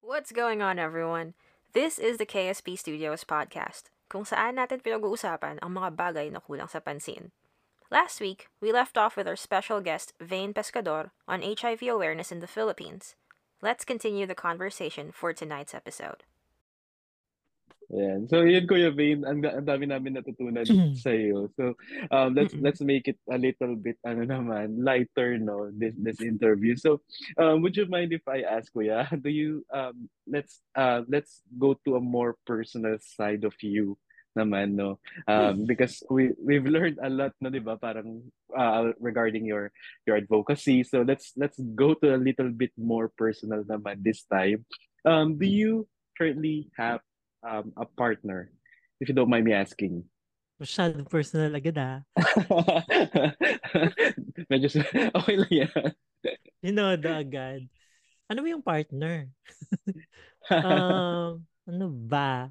What's going on everyone? This is the KSP Studios podcast, kung saan natin pinag-uusapan ang mga bagay na kulang sa pansin. Last week, we left off with our special guest, Vane Pescador, on HIV awareness in the Philippines. Let's continue the conversation for tonight's episode. Ayan. So yun Kuya Vane, ang, ang dami namin natutunan sa iyo. So um, let's let's make it a little bit ano naman lighter no this this interview. So um, would you mind if I ask Kuya, do you um let's uh let's go to a more personal side of you naman no? Um because we we've learned a lot no 'di ba? Parang uh, regarding your your advocacy. So let's let's go to a little bit more personal naman this time. Um do you currently have um, a partner, if you don't mind me asking. Masyadong personal agad ah. Medyo, okay lang yan. Tinodo agad. Ano ba yung partner? Um, ano ba?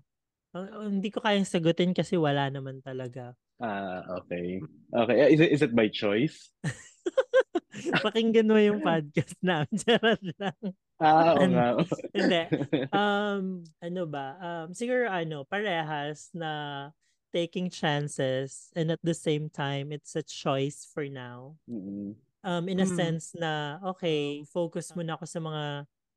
Uh, hindi ko kayang sagutin kasi wala naman talaga. Ah, okay. Okay. Uh, Is it, is it by choice? Pakinggan mo yung podcast namin. Charot lang. Ah, oo nga. Hindi. Um, ano ba? Um, siguro ano, parehas na taking chances and at the same time, it's a choice for now. Mm-mm. um in a Mm. sense na okay focus muna ako sa mga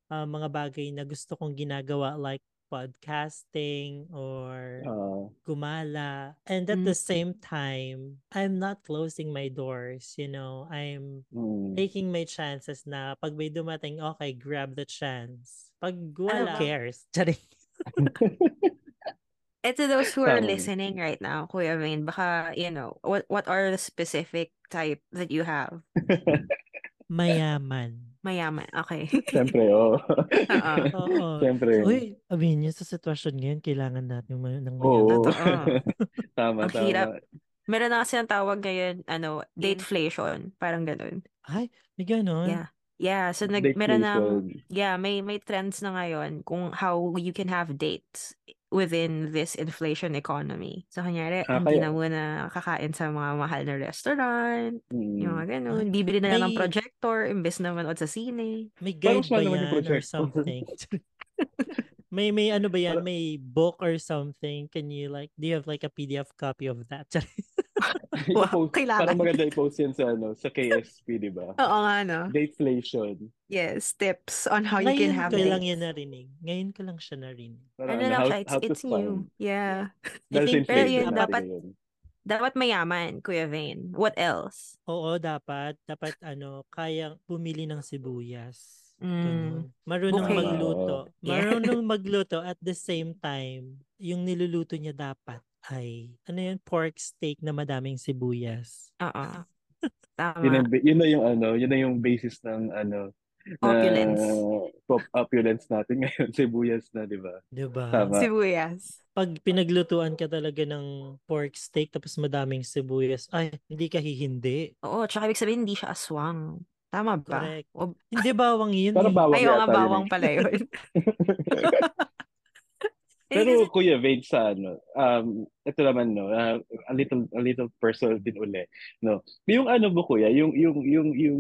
ah, mga bagay na gusto kong ginagawa like podcasting or Ah, gumala and at Mm. the same time I'm not closing my doors you know I'm mm. taking my chances na pag may dumating okay grab the chance pag wala cares Charing. And to those who are Tama. listening right now, Kuya Vane, baka, you know, what what are the specific type that you have? mayaman Mayaman. Okay. Siyempre, oo. Oo. oo Siyempre. uy sabihin niyo sa sitwasyon ngayon kailangan natin ng ng mayaman Oo. Totoo. Tama, Ang tama. hirap. Meron na kasi ang tawag ngayon, ano, dateflation. Parang ganun. ay may ganon Yeah. Yeah. So, nag, meron Deflation. yeah, may, may trends na ngayon kung how you can have dates within this inflation economy. So, kanyari, Ah, hindi na muna kakain sa mga mahal na restaurant, Mm. yung mga ganun. Bibili na lang ng May- projector imbes na manood sa sine. May guide ba naman yan or projector. something? may may ano ba yan? May book or something? Can you like, do you have like a PDF copy of that? Wow, I-post- kailangan. Parang maganda i-post yan sa, ano, sa KSP, di ba? Oo nga, no? Dateflation. Yes, tips on how you can Ngayon have ko lang dates. yan narinig. Ngayon ko lang siya narinig. Parang Ano ano, lang how, siya, it's, how it's new. Yeah. Sa think- pero yun, dapat- ngayon. Dapat mayaman, Kuya Vane. What else? Oo, dapat. Dapat ano, kayang bumili ng sibuyas. Mm. Marunong Okay. magluto. Yeah. Marunong magluto at the same time, yung niluluto niya dapat ay, ano yun, pork steak na madaming sibuyas. Oo. Tama. Yun, ang, yun na yung ano, yun na yung basis ng ano, Opulence. pop opulence natin ngayon, sibuyas na, di ba? Diba? Tama. Sibuyas. Pag pinaglutuan ka talaga ng pork steak tapos madaming sibuyas, ay, hindi ka hihindi. Oo, tsaka ibig sabihin hindi siya aswang. Tama ba? Correct. O, Hindi bawang yun. Pero eh. bawang ayaw nga yun bawang eh. pala yun. Pero Kuya Vade sa ano, um, ito naman no, uh, a little a little personal din uli, no. Yung ano mo Kuya, yung yung yung yung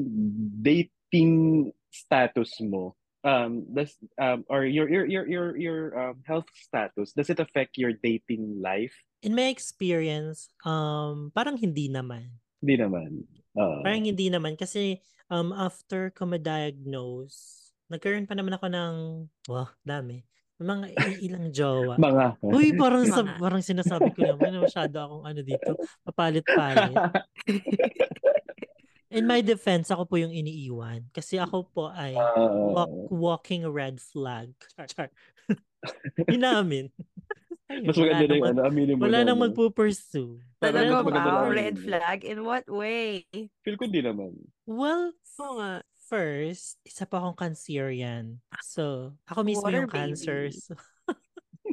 dating status mo, um, does um or your your your your your um, health status, does it affect your dating life? In my experience, um, parang hindi naman. Hindi naman. Uh, Parang hindi naman kasi um, after ko ma-diagnose, nagkaroon pa naman ako ng, wow, dami. Mga ilang jowa. mga Uy, parang, sa, parang sinasabi ko naman na masyado akong ano dito, papalit-palit. In my defense, ako po yung iniiwan. Kasi ako po ay Uh, walk, walking red flag. Char, char. Inamin. Ayun, mas maganda na yung ano, aminin mo Wala na, nang. Parang Talaga ba? Red flag? In what way? Feel ko di naman. Well, Oo nga. First, isa pa akong cancerian. So, ako mismo Water yung cancer. So,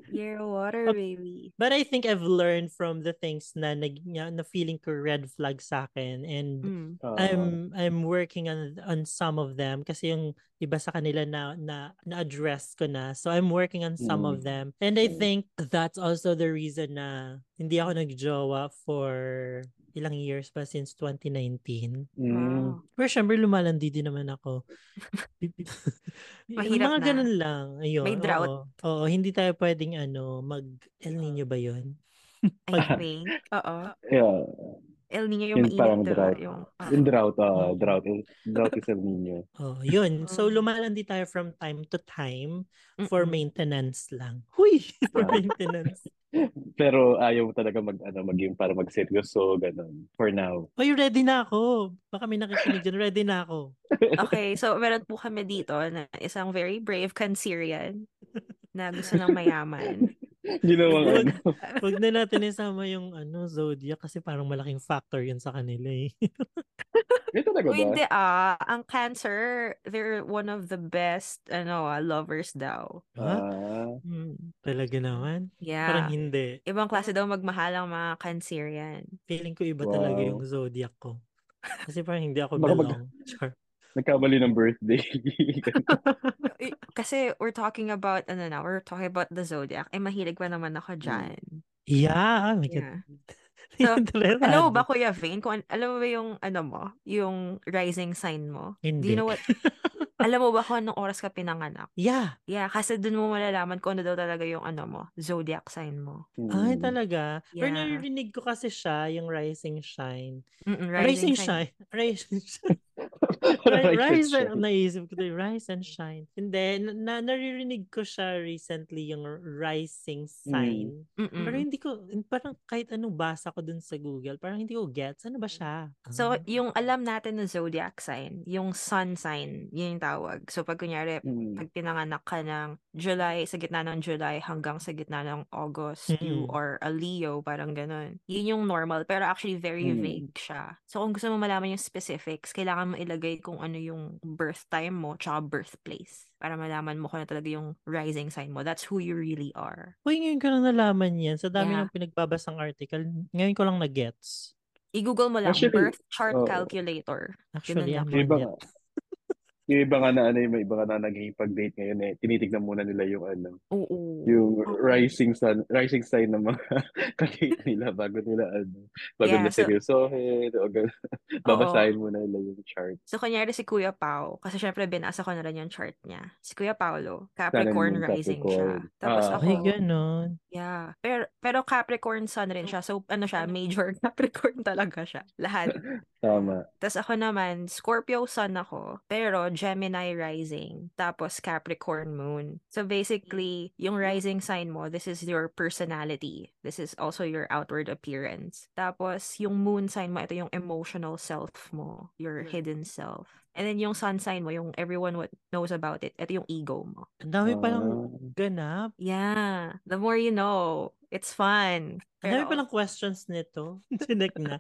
You're a water baby. but I think I've learned from the things na, nag, na, na feeling ko red flag sa akin and Mm. Uh, I'm I'm working on on some of them kasi yung iba sa kanila na na na-address ko na. So I'm working on some Mm. of them. And I Mm. think that's also the reason na hindi ako nagjowa for ilang years pa since 2019. Mm. Wow. Pero syempre lumalandi din naman ako. Mahirap Mga na. ganun lang. Ayun. May drought. Oo. Oo, hindi tayo pwedeng ano, mag El Nino ba yun? I think. Oo. Yeah. El Nino yung Yung parang mainit, drought. Yung, oo. Yung drought, uh, drought, drought is El Nino. Oh, yun. So Mm. lumalandi tayo from time to time for maintenance lang. Huy! For maintenance. Pero ayaw mo talaga mag, ano, maging para magseryoso, ganun. For now. Uy, ready na ako. Baka may nakikinig dyan. Ready na ako. Okay, so meron po kami dito na isang very brave Cancerian na gusto ng mayaman. Ginawang Wag, ano. wag na natin isama yung ano, zodiac kasi parang malaking factor yun sa kanila eh. Eh, talaga ba? hindi ah, ang Cancer, they're one of the best ano ah, lovers daw. Ha? Ah, Hmm, talaga naman. Parang Yeah. hindi. Ibang klase daw magmahal ang mga Cancerian. Feeling ko iba talaga Wow. yung zodiac ko. Kasi parang hindi ako mag- belong. Nagkamali ng birthday. Kasi we're talking about ano na, we're talking about the zodiac. Eh mahilig pa naman ako dyan. Yeah, God. Yeah. So, Interesado. Alam mo ba Kuya Vane, kung alam mo ba yung ano mo, yung rising sign mo? Do Hindi. you know what? alam mo ba kung anong oras ka pinanganak? Yeah. Yeah, kasi dun mo malalaman kung ano daw talaga yung ano mo, zodiac sign mo. Ay, Hmm. talaga. Pero Yeah. naririnig ko kasi siya, yung rising shine. Mm-mm, Rising, shine. Rising shine. Ri- rise and, naisip ko tayo, rise and shine. Hindi, na, na- naririnig ko siya recently, yung rising sign. Mm-mm. Pero hindi ko, parang kahit anong basa ko dun sa Google, parang hindi ko gets. Ano ba siya? So, Ah. yung alam natin na zodiac sign, yung sun sign, yun yung tawag. So, pag kunyari, Mm. pag pinanganak ka ng July, sa gitna ng July hanggang sa gitna ng August, you Mm-mm. are a Leo, parang ganun. Yun yung normal, pero actually very Mm. vague siya. So, kung gusto mo malaman yung specifics, kailangan mo ilagay kung ano yung birth time mo, tsaka birthplace. Para malaman mo kung ano talaga yung rising sign mo. That's who you really are. Uy, ngayon ko lang nalaman yan. Sa dami Yeah. ng pinagbabasang article, ngayon ko lang na-gets. I-google mo lang, Actually, birth chart oo. calculator. Actually. I'm it. Yung iba nga na ano, yung iba nga na nagkikipag-date ngayon eh, tinitignan muna nila yung ano, Oo. yung Oo. rising sun, rising sign ng mga kadate nila bago nila ano, bago Yeah, nila so- seryosohin o gano'n. Babasahin muna nila yung chart. So, kunyari si Kuya Pao, kasi syempre binasa ko na rin yung chart niya. Si Kuya Paolo, Capricorn rising Capricorn. siya. Tapos Ah. ako, Ay, ganun. yeah. Pero, pero Capricorn sun rin siya. So, ano siya, major Capricorn talaga siya. Lahat. Tama. Tapos ako naman, Scorpio sun ako, pero Gemini rising, tapos Capricorn moon. So basically, yung rising sign mo, this is your personality. This is also your outward appearance. Tapos yung moon sign mo, ito yung emotional self mo, your hidden self. And then yung sun sign mo, yung everyone what knows about it, ito yung ego mo. Ang dami palang Ah. ganap. Yeah, the more you know, it's fun. Ang dami palang questions nito. Tinek na.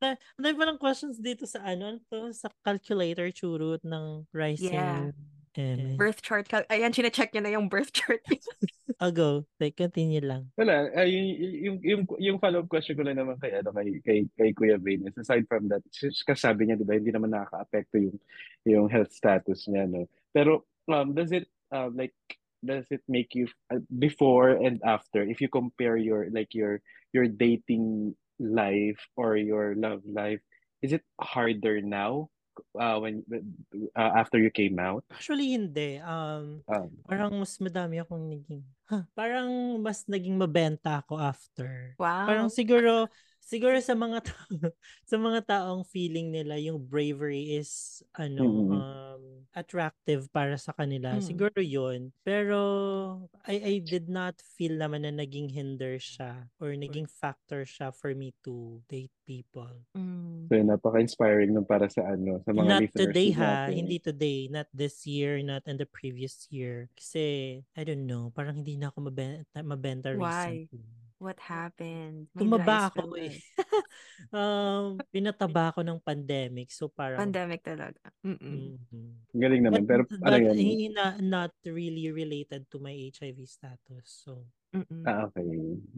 Na- Ang dami palang questions dito sa ano, ano to, sa calculator churut ng rising. Yeah. Eh, birth chart, cal- ayan, chinecheck niya na yung birth chart. I'll go. Like, continue lang. Wala, ay, yung, yung, yung, yung follow-up question ko lang naman kay, ano, kay, kay, kay Kuya Vane is aside from that, s- kasi sabi niya, di ba, hindi naman nakaka-apekto yung, yung health status niya, no? Pero, um, does it, um, like, does it make you, uh, before and after, if you compare your, like, your, your dating life or your love life, is it harder now, uh, when, uh, after you came out? Actually, hindi. Um, Um, parang mas madami akong naging, huh, parang mas naging mabenta ako after. Wow. Parang siguro, siguro sa mga tao, sa mga taong feeling nila yung bravery is ano Mhm. um attractive para sa kanila. Mm. Siguro 'yun. Pero I I did not feel naman na naging hinder siya or naging factor siya for me to date people. Mm. so, napaka-inspiring nun para sa, ano, sa mga not listeners today ha, natin. hindi today, not this year, not in the previous year. Kasi I don't know, parang hindi na ako mabenta, mabenta Why? recently. What happened? May Tumaba ako eh. ba? um, pinataba ako ng pandemic. So parang Pandemic talaga. Mm-mm. Mhm. Galing naman, pero But, ano but yun? na, not really related to my HIV status. So, Mm-mm. Ah, okay.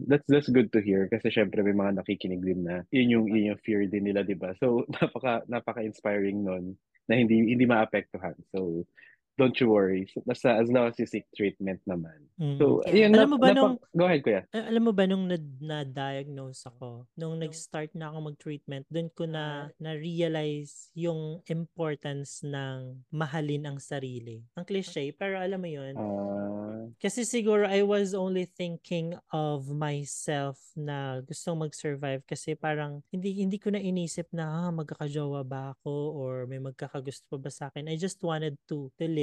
That's that's good to hear kasi syempre may mga nakikinig din na yun yung yun yung fear din nila, 'di ba? So napaka napaka-inspiring nun na hindi hindi maapektuhan. So don't you worry. Basta as long as you seek treatment naman. Mm. So, Yeah. ayun, Alam na, mo ba napa- nung go ahead, kuya. Al- alam mo ba nung na- na-diagnose ako, nung nag-start na ako mag-treatment, doon ko na na-realize yung importance ng mahalin ang sarili. Ang cliche, pero alam mo yun, Ah, kasi siguro I was only thinking of myself na gustong mag-survive kasi parang hindi hindi ko na inisip na ah, magkakajowa ba ako or may magkakagusto pa ba sa akin. I just wanted to to live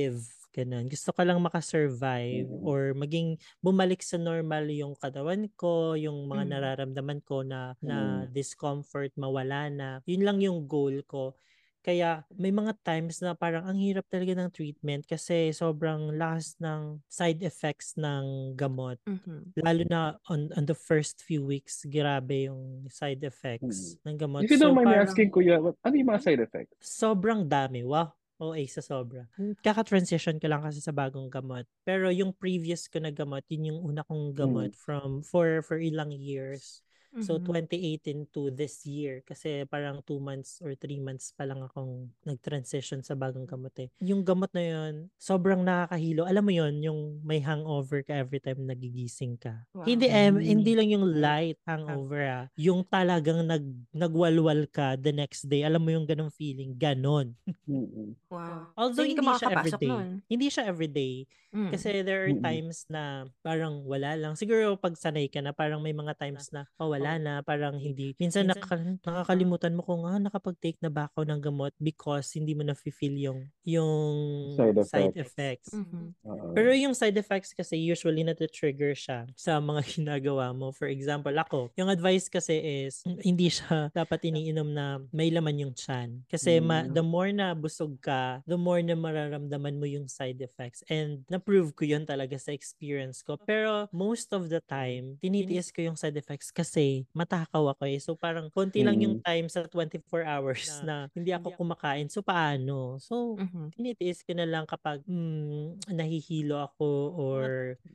ganun. Gusto ko lang makasurvive Mm. or maging bumalik sa normal yung katawan ko, yung mga Mm. nararamdaman ko na na Mm. discomfort mawala na. Yun lang yung goal ko. Kaya may mga times na parang ang hirap talaga ng treatment kasi sobrang lakas ng side effects ng gamot. Mhm. Lalo na on, on the first few weeks, grabe yung side effects ng gamot. if you So don't mind me parang asking, kuya, ano yung mga side effects? sobrang dami. Wow. OA sa sobra. Kaka-transition ko lang kasi sa bagong gamot. Pero yung previous ko na gamot, yun yung una kong gamot from for for ilang years. So, Mhm. 2018 to this year. Kasi parang 2 months or 3 months pa lang akong nag-transition sa bagong gamot eh. Yung gamot na yun, sobrang nakakahilo. Alam mo yun, yung may hangover ka every time nagigising ka. Wow. Hindi, em, Mm. hindi lang yung light hangover ah. Yung talagang nag, nagwalwal ka the next day. Alam mo yung ganong feeling. Ganon. Mm-mm. Wow. Although So, hindi hindi, siya everyday. nun. Hindi siya everyday. Mm. Kasi there are times na parang wala lang. Siguro pag sanay ka na, parang may mga times na oh, wala na, parang hindi. Minsan nakaka- nakakalimutan mo kung ah, nakapag-take na ba ako ng gamot because hindi mo na-feel yung, yung Side side effects. effects. Mhm. Oo. Pero yung side effects kasi usually na-trigger siya sa mga ginagawa mo. For example, ako, yung advice kasi is hindi siya dapat iniinom na may laman yung chan. Kasi ma- Mm. the more na busog ka, the more na mararamdaman mo yung side effects. And na-prove ko yun talaga sa experience ko. Pero most of the time, tinitiis ko yung side effects kasi matakaw ako eh. So parang konti lang yung time sa 24 hours na hindi ako kumakain. So paano? So Mhm. tinitiis ko na lang kapag mm, nahihilo ako or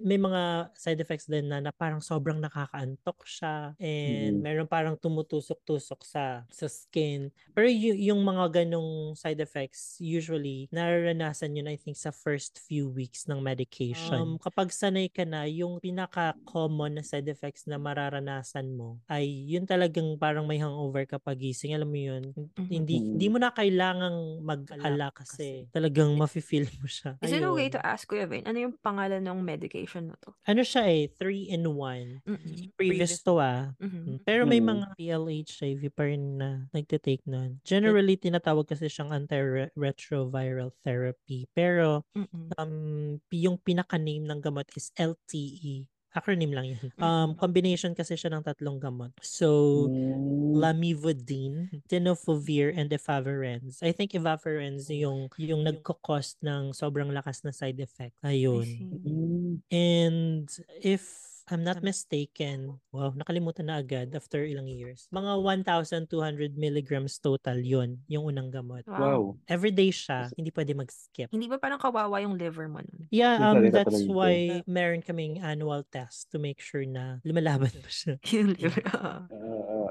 may mga side effects din na, na parang sobrang nakakaantok siya and Mm. meron parang tumutusok-tusok sa sa skin. Pero y- yung mga ganong side effects usually nararanasan yun I think sa first few weeks ng medication. Um, kapag sanay ka na, yung pinaka-common na side effects na mararanasan mo ay yun talagang parang may hangover kapag gising. Alam mo yun? Hindi, Mhm. hindi mo na kailangangang mag-ala kasi talagang mafe-feel mo siya. Is it okay Ayun. to ask, Kuya Vin, ano yung pangalan ng medication na to? Ano siya eh, 3 in 1. Mm-mm. Previous to ah. Mhm. Pero may Mm. mga PLHIV pa rin na nagtitake nun. Generally, tinatawag kasi siyang antiretroviral therapy. Pero Mm-mm. um, yung pinaka-name ng gamot is LTE. Acronym lang yun. Um, combination kasi siya ng tatlong gamot. So, Mm. lamivudine, tenofovir, and efavirenz. I think efavirenz yung yung nagko-cause ng sobrang lakas na side effect. Ayun. Mm. And if I'm not mistaken, wow, nakalimutan na agad after ilang years. Mga 1,200 milligrams total yun, yung unang gamot. Wow. Everyday siya, hindi pwede mag-skip. Hindi ba parang kawawa yung liver mo nun? Yeah, um, that's why meron kaming annual test to make sure na lumalaban pa siya. yung liver. ah.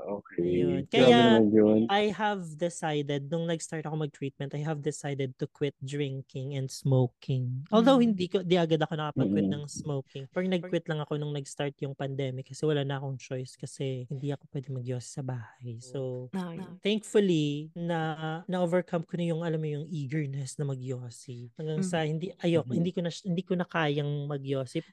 Okay. Grabe Kaya, yun. I have decided, nung nag-start ako mag-treatment, I have decided to quit drinking and smoking. Although Mm. hindi ko, di agad ako nakapag-quit Mm. ng smoking. Pero nag-quit lang ako nung nag-start yung pandemic kasi wala na akong choice kasi hindi ako pwede mag sa bahay. So, Okay. thankfully, na na-overcome ko na yung, alam mo, yung eagerness na mag Hanggang Mm. sa, hindi, ayoko, Mhm. hindi ko na, hindi ko na kayang mag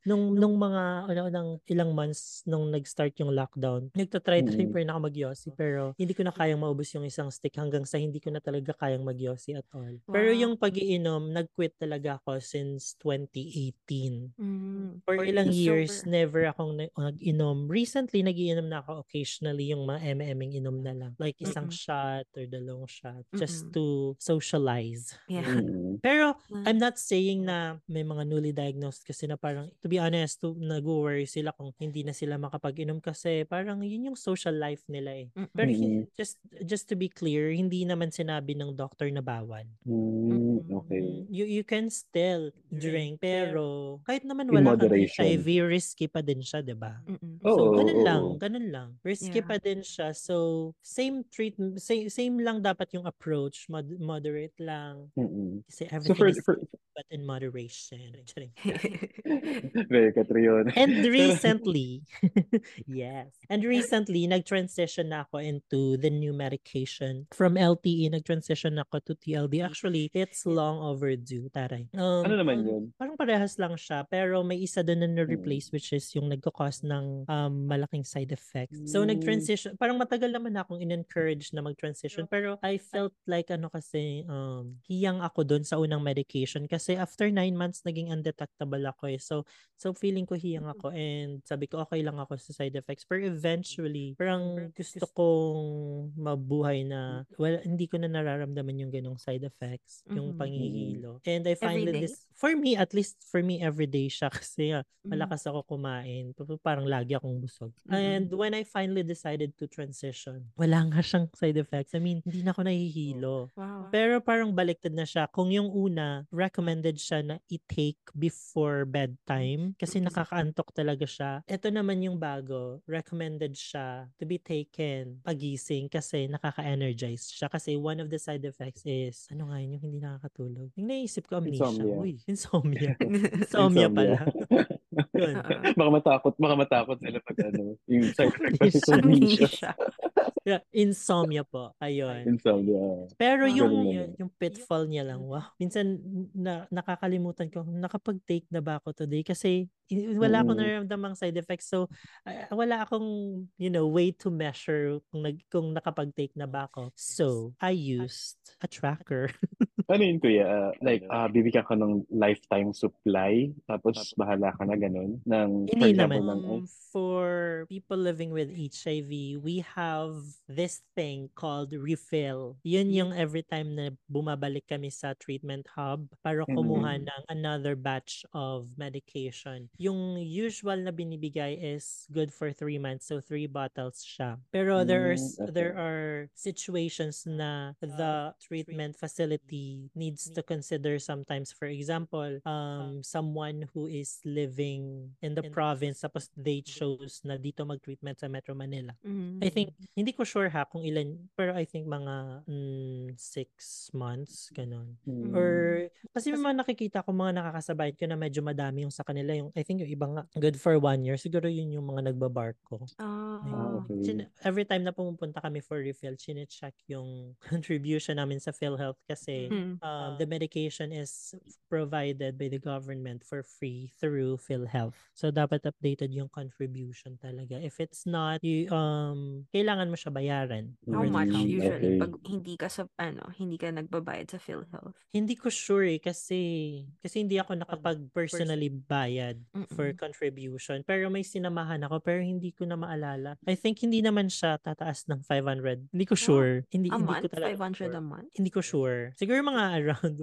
Nung, nung mga, ano, ng ilang months nung nag-start yung lockdown, nagtatry try Mm. pa rin ako mag pero hindi ko na kayang maubos yung isang stick hanggang sa hindi ko na talaga kayang mag at all. Pero Wow. yung pag-iinom, nag-quit talaga ako since 2018. Mm. For ilang Sober. years, never akong na- nag-inom. Recently, nagiinom na ako occasionally yung mga MM-ing inom na lang. Like isang Mm-mm. shot or dalawang shot just Mm-mm. to socialize. Yeah. Mm. Pero Mm. I'm not saying na may mga newly diagnosed kasi na parang, to be honest, to, nag-worry sila kung hindi na sila makapag-inom kasi parang yun yung social life nila eh. Mm-mm. Pero hi- Mm. just just to be clear, hindi naman sinabi ng doctor na bawal. Mm. Okay. You you can still drink pero kahit naman In wala kang. HIV, risky pa din siya, 'di ba? Mm-mm. So, ganun lang, ganun lang. Risky Yeah. pa din siya. So, same treatment, same, same lang dapat yung approach, mod- moderate lang. Mm-mm. Kasi So everything for, is for but in moderation. Very Catriona. And recently, yes. And recently, nag-transition na ako into the new medication. From LTE, nag-transition ako to TLD. Actually, it's long overdue, taray. Um, Ano naman yun? Parang parehas lang siya, pero may isa doon na na-replace which is yung nagko-cause ng um, malaking side effects. So, Mm. nag-transition. Parang matagal naman akong in-encourage na mag-transition, pero I felt like ano kasi, um, hiyang ako doon sa unang medication kasi after nine months, naging undetectable ako eh. So, so feeling ko hiyang ako and sabi ko okay lang ako sa side effects. Pero eventually, parang gusto kong mabuhay na well, hindi ko na nararamdaman yung ganong side effects, yung Mhm. pangihilo. And I find that this, for me, at least for me, everyday siya kasi Mhm. malakas ako kumain. Pa- Parang lagi akong busog. Mhm. And when I finally decided to transition, wala nga siyang side effects. I mean, hindi na ako nahihilo. Wow. Pero parang baliktad na siya. Kung yung una, recommended siya na i-take before bedtime kasi Mm. nakakaantok talaga siya. Ito naman yung bago, recommended siya to be taken pagising kasi nakaka-energize siya. Kasi one of the side effects is, ano nga yun, yung hindi nakakatulog. Yung naisip ko, amnesia. Insomnia. Uy, insomnia. insomnia pala. Yun. Baka matakot, baka matakot sila pag ano, yung side effect pa Amnesia. Yeah, insomnia po. Ayun. Insomnia. Pero yung, Galing yung, pitfall niya lang, wow. Minsan, na, nakakalimutan ko, nakapag-take na ba ako today? Kasi wala akong Mm. nararamdamang side effects. So, ah, wala akong, you know, way to measure kung, nag, kung nakapag-take na ba ako. So, I used a tracker. Ano yun, kuya? Ah, like, ah bibigyan ka ng lifetime supply, tapos bahala ka na ganun. Ng, for Hindi example, naman. ng, for people living with HIV, we have this thing called refill. Yun yung every time na bumabalik kami sa treatment hub para kumuha Mhm. ng another batch of medication. Yung usual na binibigay is good for three months, so three bottles siya. Pero there are, Mm, s- okay. there are situations na the treatment facility needs to consider sometimes, for example, um, someone who is living in the province tapos they chose na dito mag-treatment sa Metro Manila. Mhm. I think, hindi ko sure ha kung ilan, pero I think mga mm, six months, ganun. mm, Or, kasi may mga nakikita ko mga nakakasabay ko na medyo madami yung sa kanila. Yung, I think yung iba nga, good for one year. Siguro yun yung mga nagbabark ko. Ah. Ah, okay. Chin- every time na pumupunta kami for refill, chine-check yung contribution namin sa PhilHealth kasi Mm. um, the medication is provided by the government for free through PhilHealth. So dapat updated yung contribution talaga. If it's not, you, um, kailangan mo siya bayaran. How much usually Okay. pag hindi ka sa ano, hindi ka nagbabayad sa PhilHealth? Hindi ko sure eh, kasi kasi hindi ako nakapag personally bayad for Mm-mm. contribution. Pero may sinamahan ako pero hindi ko na maalala. I think hindi naman siya tataas ng 500. Hindi ko sure. Hindi A hindi ko month? talaga 500 sure. a month? Hindi ko sure. Siguro mga around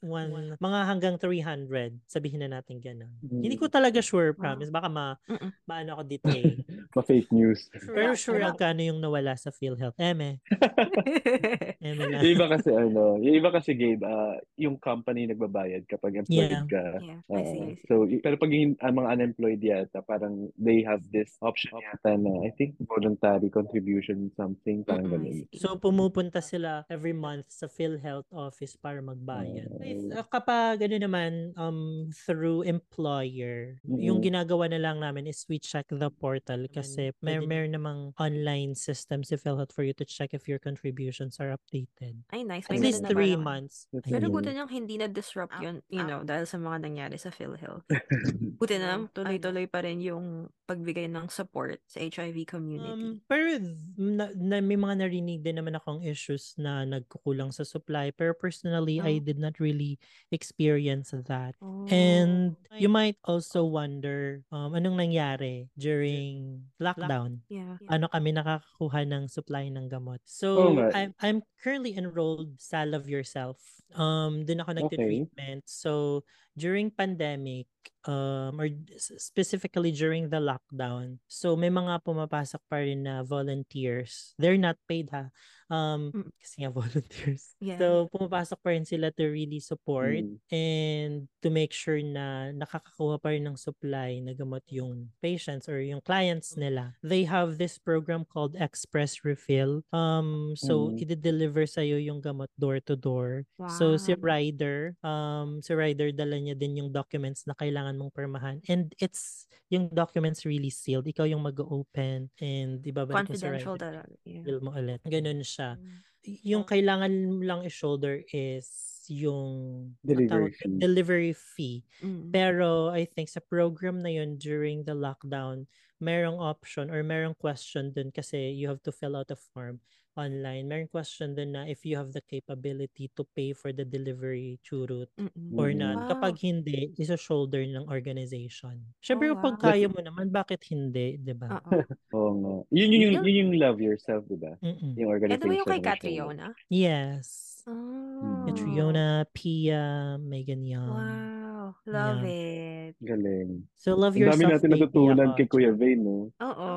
one, mga hanggang 300. Sabihin na natin gano'n. Mm. Hindi ko talaga sure, Wow. promise. Baka ma, Mm-mm. maano ako detail. ma-fake news. Pero sure magkano yung nawala sa PhilHealth. Eme. Eme lang. yung iba kasi ano, yung iba kasi Gabe, ah, yung company nagbabayad kapag employed Yeah. ka. yeah, I see, Ah, I see. so, pero pag yung ang mga unemployed yata, parang they have this option yata na, I think, voluntary contribution something, parang Mm-mm, I ganun. So pumupunta sila every month sa PhilHealth office para magbayad. With- uh, kapag ano naman um through employer, yung Mm-mm. ginagawa na lang namin is we check the portal kasi may meron namang online system si PhilHealth for you to check if your contributions are updated. Ay, nice. At May least ganun na three pala. months. That's Pero buti niyang hindi na-disrupt yun, you know, dahil sa mga nangyari sa PhilHealth. Buti na lang, tuloy-tuloy pa rin yung pagbigay ng support sa HIV community. Um, pero na, na, may mga narinig din naman akong issues na nagkukulang sa supply. Pero personally, I Oh. did not really experience that. Oh. And you might also wonder um, anong nangyari during lockdown. yeah. Ano kami nakakakuha ng supply ng gamot. So, nga. I'm, I'm currently enrolled sa Love Yourself. Um, doon ako Okay. nagte-treatment. So, during pandemic, um, or specifically during the lockdown, so may mga pumapasok pa rin na volunteers. They're not paid ha. Um, Mm. kasi nga volunteers. Yeah. So, pumapasok pa rin sila to really support Mm. and to make sure na nakakakuha pa rin ng supply na gamot yung patients or yung clients nila. They have this program called Express Refill. Um, so, Mm. i-deliver sa'yo yung gamot door to door. So, si Wow. rider, um, si rider dala niya din yung documents na kailangan mong permahan. And it's, yung documents really sealed. Ikaw yung mag-open and ibabalik mo sa Confidential rider. talaga. Yeah. Fill mo ulit. Ganun siya. Mm. Y- Yung kailangan mo lang i-shoulder is yung Delivery tawag- fee. delivery fee. Mm. Pero I think sa program na yun during the lockdown, merong option or merong question dun kasi you have to fill out a form online. Merong question dun na if you have the capability to pay for the delivery churut Mm-mm. or not. Wow. Kapag hindi, is a shoulder ng organization. Siyempre, Oh, wow. kaya mo naman, bakit hindi, di ba? Oo. Nga. Yun, yun, yung, Yung- yun yung love yourself, di ba? Yung Ito organization. ba yung kay Catriona? Yes. Oh. Catriona, Pia, Megan Young. Wow. Love it. Galing. So love Ang dami yourself. natin baby, natutunan ako. kay Kuya Vane, no? Oo.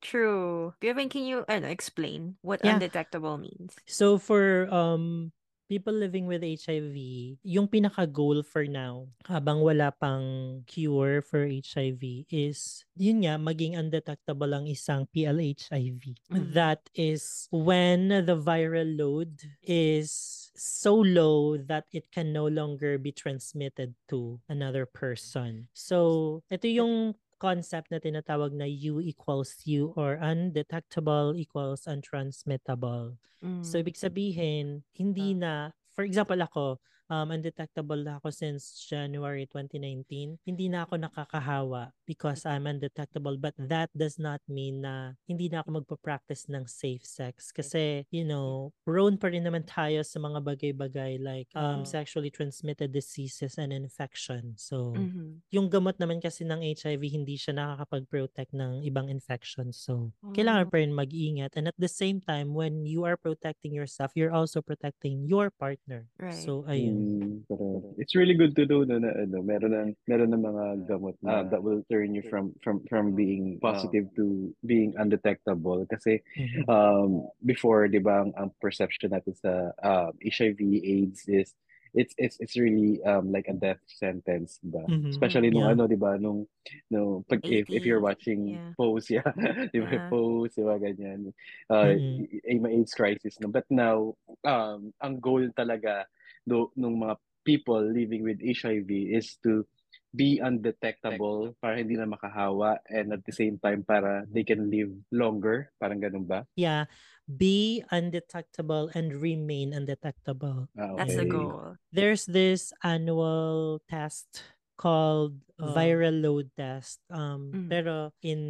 True. Biavin, can you ano, explain what Yeah. undetectable means? So for um people living with HIV, yung pinaka goal for now habang wala pang cure for HIV is yun nga maging undetectable ang isang PLHIV. Mhm. That is when the viral load is so low that it can no longer be transmitted to another person. So ito yung concept na tinatawag na U equals U or undetectable equals untransmittable. Mm. So, ibig sabihin, hindi na, for example ako, um, undetectable na ako since January 2019. Hindi na ako nakakahawa because I'm undetectable. But that does not mean na hindi na ako magpa-practice ng safe sex. Kasi, you know, prone pa rin naman tayo sa mga bagay-bagay like um, Oo. sexually transmitted diseases and infection. So, Mhm. yung gamot naman kasi ng HIV, hindi siya nakakapag-protect ng ibang infections. So, kailangan Oh. pa rin mag-ingat. And at the same time, when you are protecting yourself, you're also protecting your partner. Right. So, ayun. Mm, correct. It's really good to know na, na ano, meron ng meron ng mga gamot na that will turn you from from from being positive to being undetectable kasi Mhm. um before 'di ba ang, ang perception natin sa um, HIV AIDS is it's it's it's really um like a death sentence ba Mhm. especially nung Yeah. ano 'di ba nung nung pag if, if you're 80s, watching yeah. Pose yeah 'di ba Uh-huh. Pose 'di ba ganyan uh Mhm. y- may AIDS crisis no but now um ang goal talaga do nung mga people living with HIV is to be undetectable para hindi na makahawa and at the same time para they can live longer parang ganun ba Yeah. Be undetectable and remain undetectable. ah, That's the okay. goal. There's this annual test called Oh. viral load test. Um, Mhm. Pero in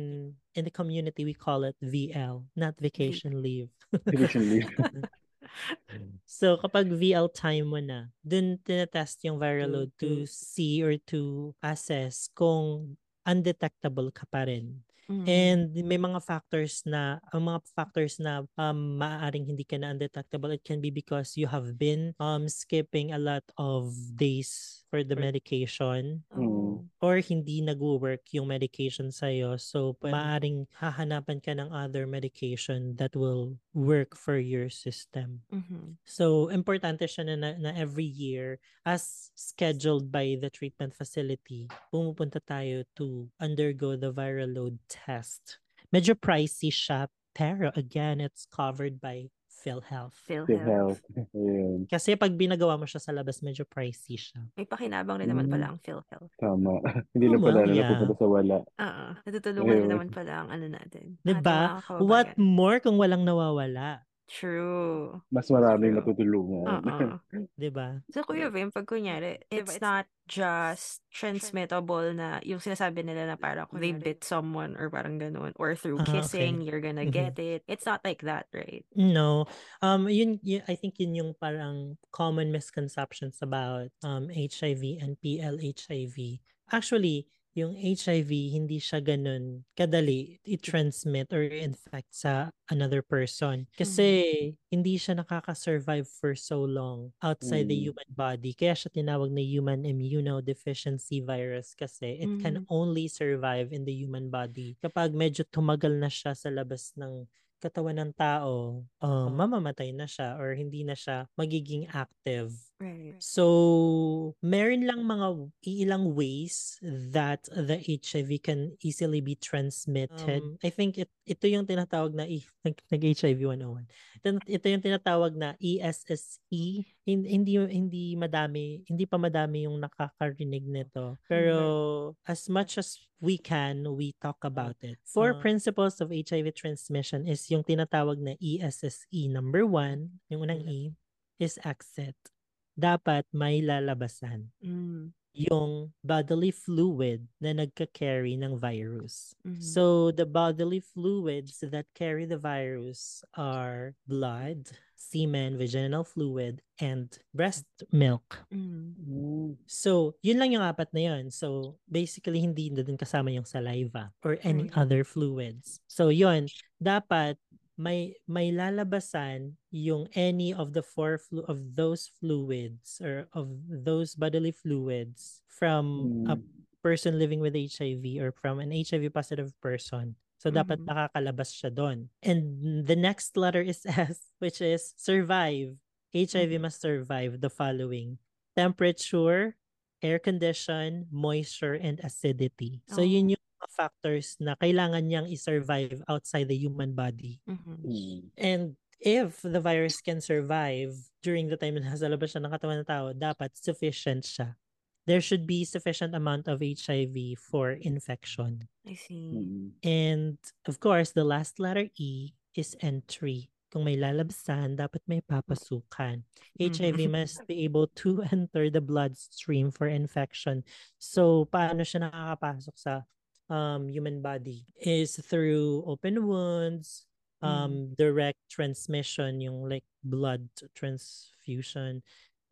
in the community, we call it VL, not vacation leave. Vacation leave. So, kapag VL time mo na, dun tinatest yung viral load to see or to assess kung undetectable ka pa rin. Mm. And may mga factors na, ang mga factors na um, maaaring hindi ka na undetectable, it can be because you have been um, skipping a lot of days for the medication Oh. or hindi nag-work yung medication sa'yo. So, maaaring hahanapan ka ng other medication that will work for your system. Mhm. So, importante siya na, na, na every year, as scheduled by the treatment facility, pumupunta tayo to undergo the viral load test. Medyo pricey siya, pero again, it's covered by PhilHealth. PhilHealth. health. Ayun. Kasi pag binagawa mo siya sa labas, medyo pricey siya. May pakinabang rin naman Mm. pala ang PhilHealth. Tama. Hindi lang Tama, pala na yeah. napupunta sa wala. Oo. Natutulungan rin Ayun. naman pala ang ano natin. Diba? What more kung walang nawawala? True. Mas maraming True. matutulungan. Oo. Diba? So, Kuya Vim, pag kunyari, it's not just transmittable na yung sinasabi nila na parang they bit someone or parang ganun or through okay. kissing, you're gonna Mhm. get it. It's not like that, right? No. Um yun, yun I think yun yung parang common misconceptions about um HIV and PLHIV. Actually, yung HIV hindi siya ganun kadali i-transmit or infect sa another person kasi hindi siya nakaka-survive for so long outside the Mm. human body. Kaya siya tinawag na human immunodeficiency virus kasi it can Mhm. only survive in the human body kapag medyo tumagal na siya sa labas ng katawan ng tao, um, mamamatay na siya or hindi na siya magiging active. Right. So, meron lang mga ilang ways that the HIV can easily be transmitted. Um, I think it, ito yung tinatawag na nag, nag-HIV 101. Ito, ito yung tinatawag na E ESSE. Hin- Hindi hindi madami, hindi pa madami yung nakakarinig nito. Pero as much as we can, we talk about it. Four Uh, principles of HIV transmission is yung tinatawag na E ESSE. Number one, yung unang E, is exit. Dapat may lalabasan Mm. yung bodily fluid na nagka-carry ng virus. Mhm. So, the bodily fluids that carry the virus are blood, semen, vaginal fluid, and breast milk. Mm. Mm. So, yun lang yung apat na yun. So, basically, hindi na dun kasama yung saliva or any Right. other fluids. So, yun. Dapat may may lalabasan yung any of the four flu- of those fluids or of those bodily fluids from a Mm. person living with HIV or from an HIV positive person. So dapat Mhm. nakakalabas siya doon. And the next letter is S, which is survive. HIV Mhm. must survive the following: temperature, air condition, moisture, and acidity. So yun Oh. yung mga factors na kailangan niyang i-survive outside the human body. Mhm. Mm. And if the virus can survive during the time na nasa labas siya ng katawan ng tao, dapat sufficient siya. There should be sufficient amount of HIV for infection. I see. Mm. And of course, the last letter E is entry. Kung may lalabsan, dapat may papasukan. HIV Mhm. must be able to enter the bloodstream for infection. So, paano siya nakakapasok sa um, human body? Is through open wounds, Mm. um, direct transmission, yung like blood transfusion,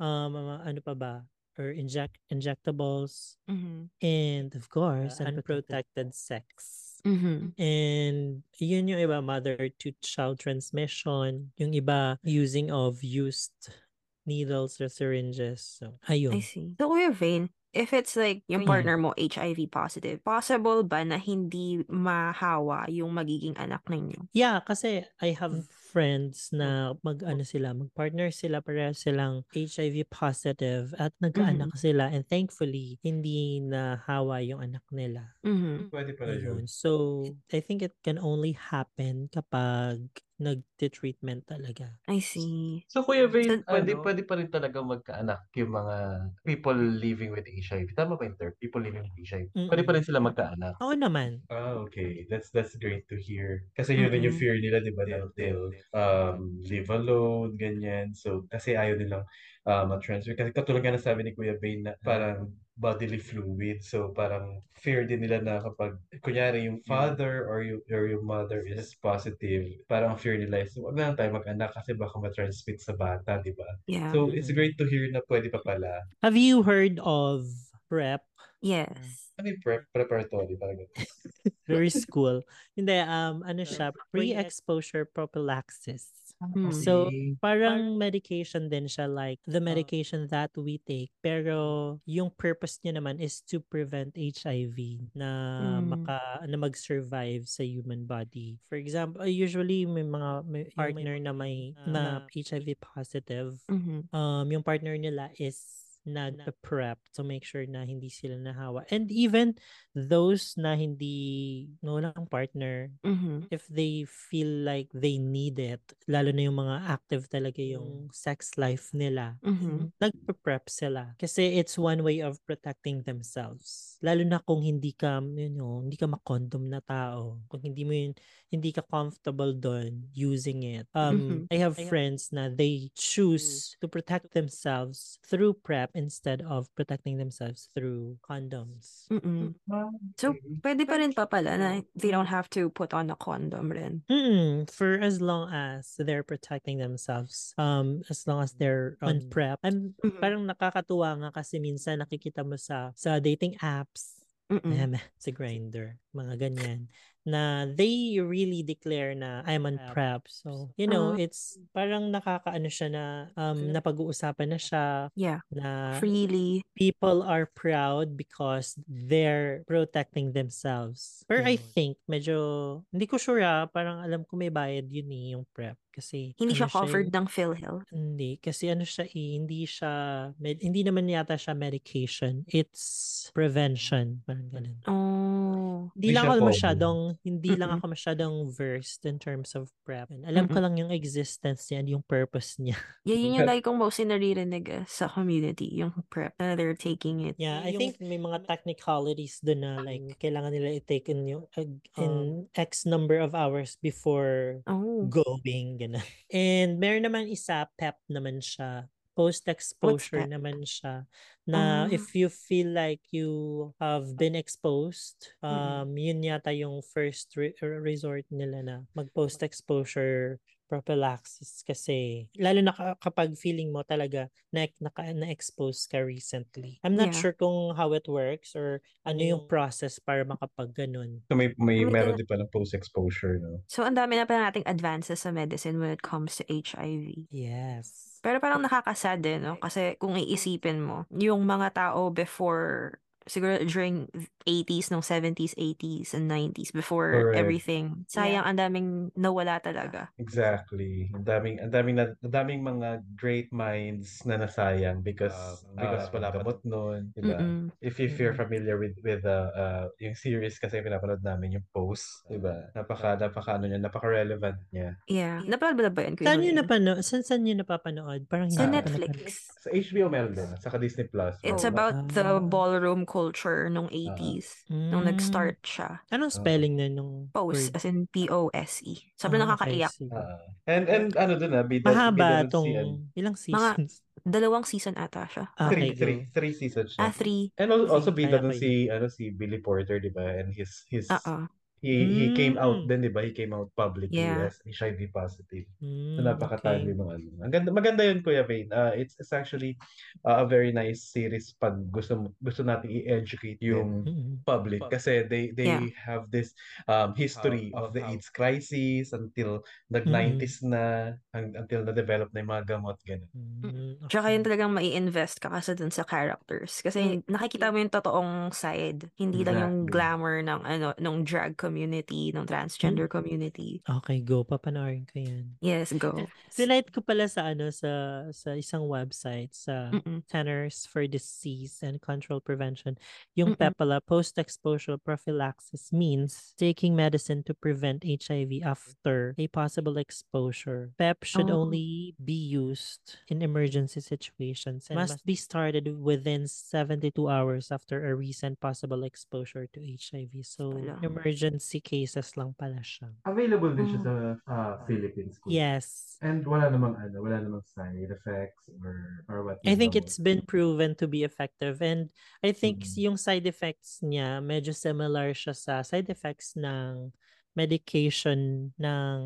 um, ano pa ba? Or inject injectables, Mhm. and of course, unprotected sex. Mhm. And yun yung iba, mother to child transmission. Yung iba, using of used needles or syringes. So, I see. So, Kuya Vane, if it's like yung Mm. partner mo HIV positive, possible ba na hindi mahawa yung magiging anak ninyo? Yeah, kasi I have friends na mag-ano sila, mag-partner sila, pareha silang HIV positive at nagkaanak sila and thankfully, hindi nahawa yung anak nila. Mhm. Pwede pala yun. So, I think it can only happen kapag nag-treatment talaga. I see. So Kuya Vane, So, pwede, ano? pwede pa rin talaga magkaanak yung mga people living with HIV. Tama ba yung term? People living with HIV. Pwede pa rin sila magkaanak. Oo naman. Ah, okay. That's that's great to hear. Kasi yun din yung Mm-mm. fear nila, di ba? They'll, they'll um, live alone, ganyan. So, kasi ayaw nilang uh, ma-transfer. Kasi katulad nga nasabi ni Kuya Bane na parang bodily fluid. So, parang fear din nila na kapag, kunyari, yung father or yung, or yung mother is positive, parang fear nila is, huwag na lang tayo mag-anak kasi baka ma-transmit sa bata, di ba? Yeah. So, it's great to hear na pwede pa pala. Have you heard of PrEP? yes. Ano yung prep, preparatory? Parang. Very school. Hindi, um, ano siya, pre-exposure prophylaxis. So, parang medication din siya like the medication that we take. Pero yung purpose niya naman is to prevent HIV na Mm. maka na mag-survive sa human body. For example, uh, usually may mga may partner na may na HIV positive. Mhm. Um, yung partner nila is nag-prep to make sure na hindi sila nahawa. And even those na hindi no walang partner, Mhm. if they feel like they need it, lalo na yung mga active talaga yung sex life nila, Mhm. nagpe-prep sila. Kasi it's one way of protecting themselves. Lalo na kung hindi ka, you know, hindi ka makondom na tao. Kung hindi mo yun, hindi ka comfortable doon using it. Um, Mhm. I have friends na they choose to protect themselves through PrEP instead of protecting themselves through condoms. Mm-mm. So, pwede pa rin pa pala na they don't have to put on a condom rin. Mm, for as long as they're protecting themselves, um, as long as they're on Mm. PrEP. I'm Mhm. parang nakakatuwa nga kasi minsan nakikita mo sa sa dating apps, Mm-mm. um, sa Grindr, mga ganyan, na they really declare na I'm on prep. So, you know, Ah. it's parang nakakaano siya na um, napag-uusapan na siya Yeah. na Freely. people are proud because they're protecting themselves. Pero I think medyo hindi ko sure ah, parang alam ko may bayad yun eh, yung prep kasi Hindi ano siya covered eh, ng PhilHealth. hindi kasi ano siya eh, hindi siya med- hindi naman yata siya medication. It's prevention, parang ganun. Oh. Hindi lang siya ako masyadong hindi lang ako masyadong versed in terms of prep. Alam ko lang yung existence niya, and yung purpose niya. Yeah, yun yung like kong mostly naririnig eh, sa community, yung prep na they're taking it. Yeah, I Yung- think may mga technicalities doon na like kailangan nila i-take in yung ag- in X number of hours before Oh. going ganun. And meron naman isa PEP naman siya. Post-exposure naman siya na Ah. if you feel like you have been exposed, um, yun yata yung first re- resort nila na mag-post-exposure prophylaxis kasi lalo na ka- kapag feeling mo talaga na, naka, na-expose ka recently. I'm not Yeah. sure kung how it works or ano yung Mm. process para makapag ganun. So may, may May meron din palang post-exposure, no? So, ang dami na pala nating advances sa medicine when it comes to HIV. Yes. Pero parang nakakasad din, no? Kasi kung iisipin mo, yung mga tao before, siguro during 80s, no 70s, 80s, and 90s, before Correct. everything, sayang ang daming nawala talaga. Exactly. Ang daming ang daming na, ang daming mga great minds na nasayang because because ah, wala pa gamot noon, di ba? Mm-mm. If if you're familiar with with uh, uh yung series kasi pinapanood namin yung Post, di ba? Napaka napaka ano niya, napaka-relevant niya. Yeah. Napanood ba yun, Kuya Saan yun Lorraine? napano? Saan saan yun napapanood? Parang Sa Netflix. napanood. Sa HBO meron din, saka Disney Plus. It's Oh, about the Ah. ballroom culture nung 80s. Nung Mm. nag-start siya. Anong spelling na nung Post, word? as in P-O-S-E. E. Sobrang Ah, okay, nakakaiyak. Ah. and and ano dun ah, bida, Mahaba bida tong ano, ilang Mga- seasons? Dalawang season ata siya. Ah, three, okay, three, go. three seasons siya. Ah, three. And al- also Sige, bida dun si ano si Billy Porter, di ba? And his his Oo. He he came out Mm. din, di ba? He came out publicly Yeah. as HIV positive. So Mm, napaka-timely okay. nung ano. Ang ganda, maganda yun, Kuya Vane. Uh, it's, it's actually uh, a very nice series pag gusto gusto nating i-educate yung Mm-mm. public kasi they they Yeah. have this um, history of the AIDS crisis until nag-90s na hang- until na-develop na yung mga gamot ganun. Mm, Tsaka yun talagang mai invest ka kasi dun sa characters. Kasi nakikita mo yung totoong side. Hindi lang yung glamour ng ano, ng drag community, ng transgender Hmm. community. Okay, go. Papanoorin ko yan. Yes, go. Sinite ko pala sa ano sa sa isang website sa Mm-mm. Centers for Disease and Control Prevention. Yung Mm-mm. PEP pala, post-exposure prophylaxis means taking medicine to prevent HIV after a possible exposure. PEP should Oh. only be used in emergency situations and must be started within 72 hours after a recent possible exposure to HIV. So, Wala. emergency cases lang pala siya. Available din siya sa uh, Philippines. Yes. And wala namang ano, wala namang side effects or or what. I think it's been proven to be effective and I think Mhm. yung side effects niya medyo similar siya sa side effects ng medication ng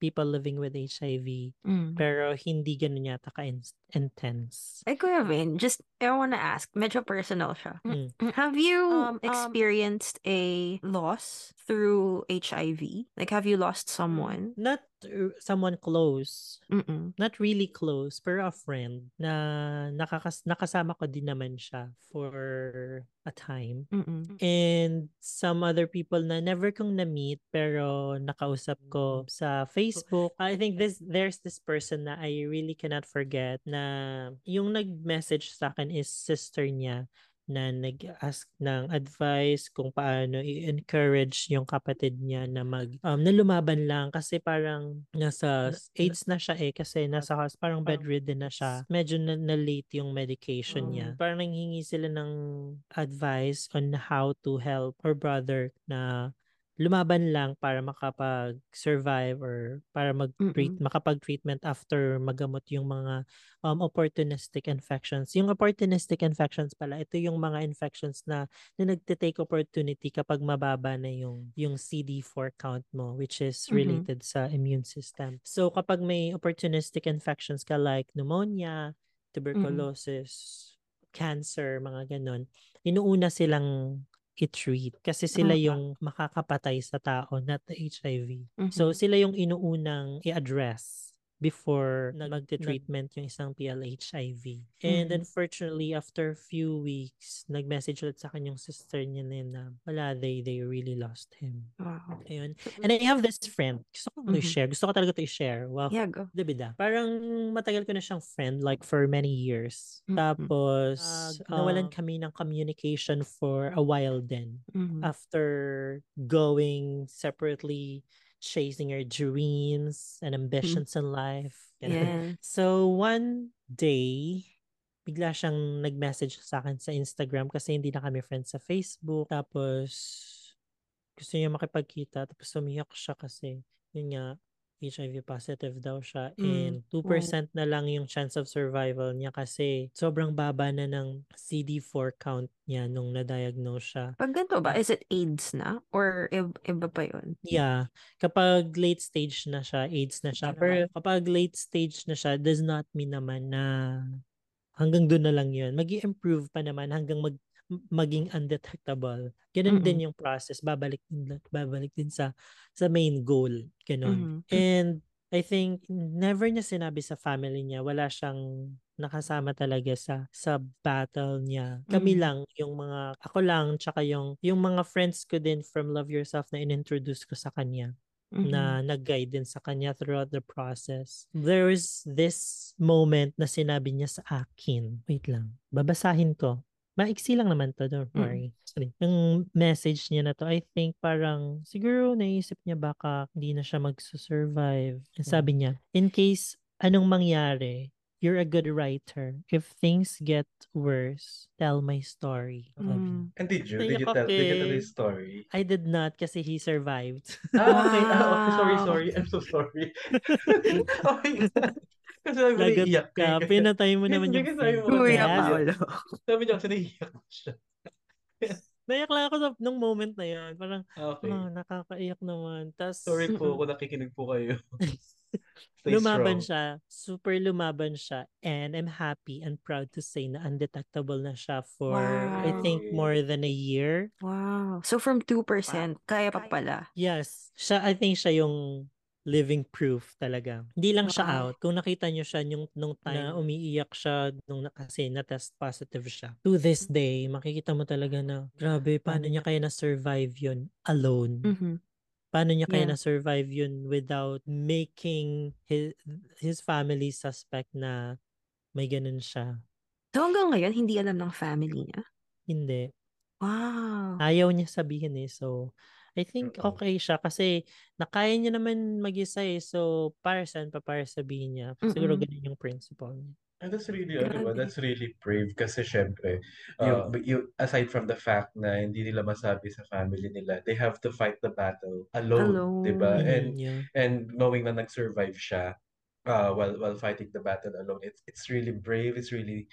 people living with HIV Mm. pero hindi ganun yata ka-intense. Ay, Kuya Vin, just, I wanna ask, medyo personal siya. Mm. Have you Um, um, experienced a loss through HIV? Like, have you lost someone? Not uh, someone close. Mm-mm. Not really close, pero a friend na nakakas nakasama ko din naman siya for a time. Mm-mm. And some other people na never kong na-meet pero nakausap ko sa Facebook. I think this there's this person na I really cannot forget na yung nag-message sa akin is sister niya na nag-ask ng advice kung paano i-encourage yung kapatid niya na mag um, na lumaban lang kasi parang nasa AIDS na siya eh kasi nasa hos- parang bedridden na siya. Medyo na, na late yung medication niya. Parang nanghingi sila ng advice on how to help her brother na lumaban lang para makapag-survive or para mag-treat, Mm-mm. makapag-treatment after magamot yung mga um, opportunistic infections. Yung opportunistic infections pala, ito yung mga infections na, na nagte-take opportunity kapag mababa na yung, yung CD4 count mo, which is related sa immune system. So kapag may opportunistic infections ka like pneumonia, tuberculosis, cancer, mga ganon, inuuna silang i-treat kasi sila Ah. yung makakapatay sa tao, not the HIV. Mhm. So sila yung inuunang i-address before magte-treatment yung isang PLHIV. And Mhm. unfortunately, after a few weeks, nag-message ulit sa akin yung sister niya na yun na wala, they, they really lost him. Wow. Ayun. And I have this friend. Gusto ko Mhm. i-share. Gusto ko talaga to i-share. Wow. Yeah, go. Dibida. Parang matagal ko na siyang friend like for many years. Mhm. Tapos Nag- nawalan um, kami ng communication for a while then. Mhm. After going separately, chasing our dreams and ambitions in life. Yeah. So one day, bigla siyang nag-message sa akin sa Instagram kasi hindi na kami friends sa Facebook. Tapos gusto niya makipagkita. Tapos umiyak siya kasi yun nga, HIV positive daw siya Mm. and 2% na lang yung chance of survival niya kasi sobrang baba na ng CD4 count niya nung na-diagnose siya. Pag ganito ba, is it AIDS na? Or iba, pa yun? Yeah. Kapag late stage na siya, AIDS na siya. Pero kapag late stage na siya, does not mean naman na hanggang doon na lang yun. mag improve pa naman hanggang mag maging undetectable. Ganun Mm-mm. din yung process. Babalik din, babalik din sa sa main goal. Ganun. Mhm. And I think never niya sinabi sa family niya. Wala siyang nakasama talaga sa sa battle niya. Kami Mhm. lang yung mga ako lang tsaka yung yung mga friends ko din from Love Yourself na inintroduce ko sa kanya Mhm. na nag-guide din sa kanya throughout the process. There was this moment na sinabi niya sa akin. Wait lang. Babasahin ko. Maiksi lang naman to, don't Mm. worry. Sorry. Yung message niya na to, I think parang siguro naisip niya baka hindi na siya magsusurvive. Sabi niya, in case anong mangyari, you're a good writer. If things get worse, tell my story. Mm. And did you? Did you tell, did you tell his story? I did not kasi he survived. Ah, okay. Ah, okay. Sorry, sorry. I'm so sorry. oh my God. Kasi sabi ko naiiyak ka. eh. Pinatay mo naman yung kasi friend sabi ko. mo, Kuya Yes. Paolo. Sabi niya kasi naiiyak siya. Naiyak lang ako sa, nung moment na yun. Parang, Okay. oh, nakakaiyak naman. Tapos, Sorry po kung nakikinig po kayo. Stay lumaban strong. siya. Super lumaban siya. And I'm happy and proud to say na undetectable na siya for, I think, Wow. more than a year. Wow. So from 2%, kaya pa pala. Yes. Siya, I think siya yung living proof talaga. Hindi lang siya Wow. out. Kung nakita niyo siya yung nung time na umiiyak siya nung na, kasi na-test positive siya. To this day, makikita mo talaga na grabe, paano niya kaya na-survive yun alone? Mhm. Paano niya kaya Yeah. na-survive yun without making his, his family suspect na may ganun siya? So hanggang ngayon, hindi alam ng family niya? Hindi. Wow. Ayaw niya sabihin eh. So, I think Oo. okay siya kasi nakaya niya naman mag-isa eh. So, para saan pa para sabihin niya? Siguro Mm-mm. ganun yung principle niya. And that's really, ano ba, that's really brave kasi syempre, uh, but you, aside from the fact na hindi nila masabi sa family nila, they have to fight the battle alone, Alone. di ba? And yeah. and knowing na nag-survive siya uh, while while fighting the battle alone, it's it's really brave, it's really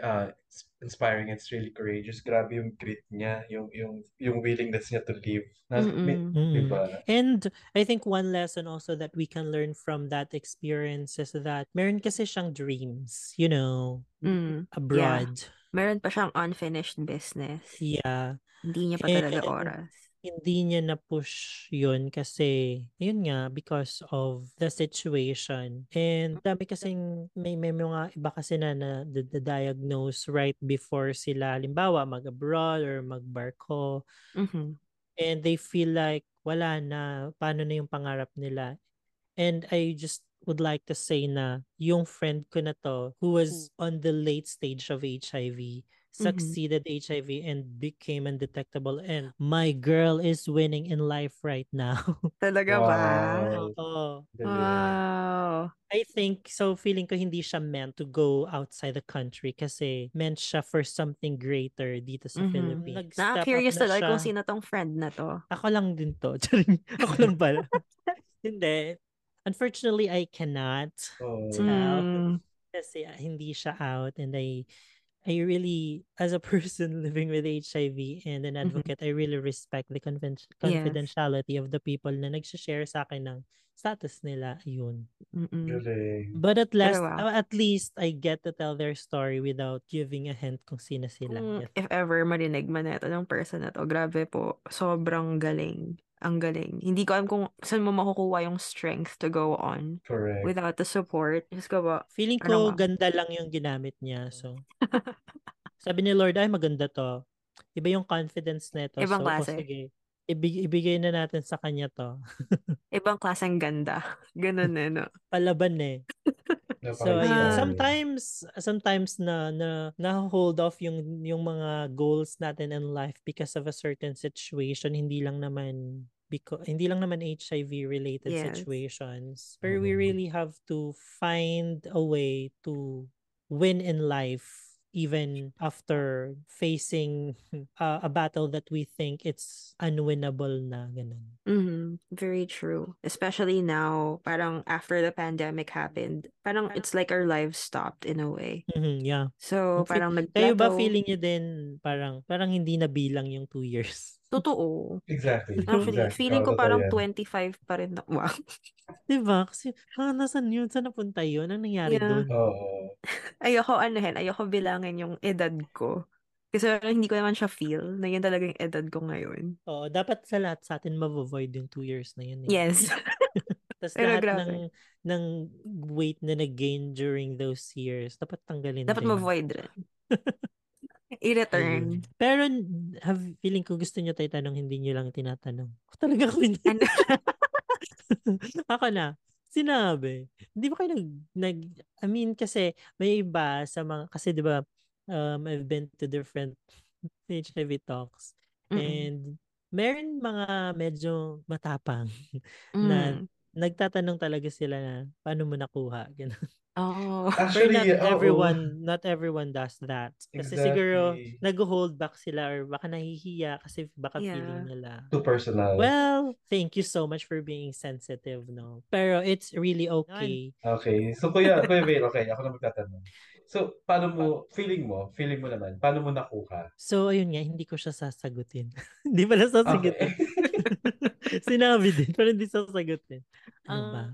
uh, inspiring, it's really courageous. Grabe yung grit niya, yung yung yung willingness niya to live. Nas, may, Mm-mm. di Mm. ba? And I think one lesson also that we can learn from that experience is that meron kasi siyang dreams, you know, Mm. abroad. Meron pa siyang unfinished business. Yeah. Hindi niya pa talaga And oras. Hindi niya na-push yun kasi, yun nga, because of the situation. And dami kasing, may, may mga iba kasi na na the, the diagnose right before sila, halimbawa, mag-abroad or mag-barko. Mhm. And they feel like, wala na, paano na yung pangarap nila. And I just would like to say na yung friend ko na to who was on the late stage of HIV succeeded HIV and became undetectable and my girl is winning in life right now. Talaga ba? Wow. Oo. Galing. Wow. I think so feeling ko hindi siya meant to go outside the country kasi meant siya for something greater dito sa Mhm. Philippines. Nakaka-curious na tuloy kung sino tong friend na to. Ako lang din to. Charing. Ako lang pala. hindi. Unfortunately, I cannot Oh. tell Mm. kasi ah, hindi siya out and I I really as a person living with HIV and an Mhm. advocate I really respect the conven- Yes. confidentiality of the people na nagsi-share sa akin ng status nila yun. Mm-mm. But at last, wow. uh, at least I get to tell their story without giving a hint kung sino sila. Kung Yes. if ever marinig man ito ng person na to, grabe po, sobrang galing. Ang galing. Hindi ko alam kung saan mo makukuha yung strength to go on Correct. without the support. Just go ba? Feeling Ano ko nga? ganda lang yung ginamit niya. So, sabi ni Lord, ay maganda to. Iba yung confidence nito. Ibang so, oh, klase. sige. Ibig, ibigay na natin sa kanya to. Ibang klaseng ganda. Ganun eh, no? Palaban eh. So ayun, Ah. sometimes sometimes na na na hold off yung yung mga goals natin in life because of a certain situation, hindi lang naman because hindi lang naman HIV related Yes. situations. But we Mhm. really have to find a way to win in life even after facing uh, a battle that we think it's unwinnable na ganun. Mhm. Very true. Especially now, parang after the pandemic happened, parang it's like our lives stopped in a way. Mhm, yeah. So, parang Kayo ba feeling nyo din parang parang hindi na bilang yung two years? Totoo. Exactly. Actually, exactly. feeling ko parang yan. 25 pa rin na. Wow. Diba? Kasi, ah, nasan yun? Saan napunta yun? Anong nangyari Yeah. doon? Oo. Ayoko anuhin, ayoko bilangin yung edad ko. Kasi hindi ko naman siya feel na yun talaga yung edad ko ngayon. Oo, dapat sa lahat sa atin ma-avoid yung two years na yun. Eh. Yes. Tapos Pero lahat grabe. ng, ng weight na nag-gain during those years, dapat tanggalin Dapat din. ma-void rin. I-return. Pero, have, feeling ko gusto nyo tayo tanong, hindi nyo lang tinatanong. Talaga ko hindi. Ano? Ako na. Sinabi. Hindi ba kayo nag, nag, I mean, kasi may iba sa mga, kasi di ba, um, I've been to different HIV talks. Mm-mm. And meron mga medyo matapang na Mm. nagtatanong talaga sila na paano mo nakuha. Ganun. But Actually, not oo. everyone, not everyone does that. Kasi siguro Exactly. nag-hold back sila or baka nahihiya kasi baka Yeah. feeling nila. Too personal. Well, thank you so much for being sensitive, no? Pero it's really okay. Okay. So, Kuya, Kuya Vale, okay, ako na magtatanong. So, paano mo, feeling mo, feeling mo naman, paano mo nakuha? So, ayun nga, hindi ko siya sasagutin. hindi pala sasagutin. Okay. Sinabi din, pero hindi sasagutin. Ano ba? Ah.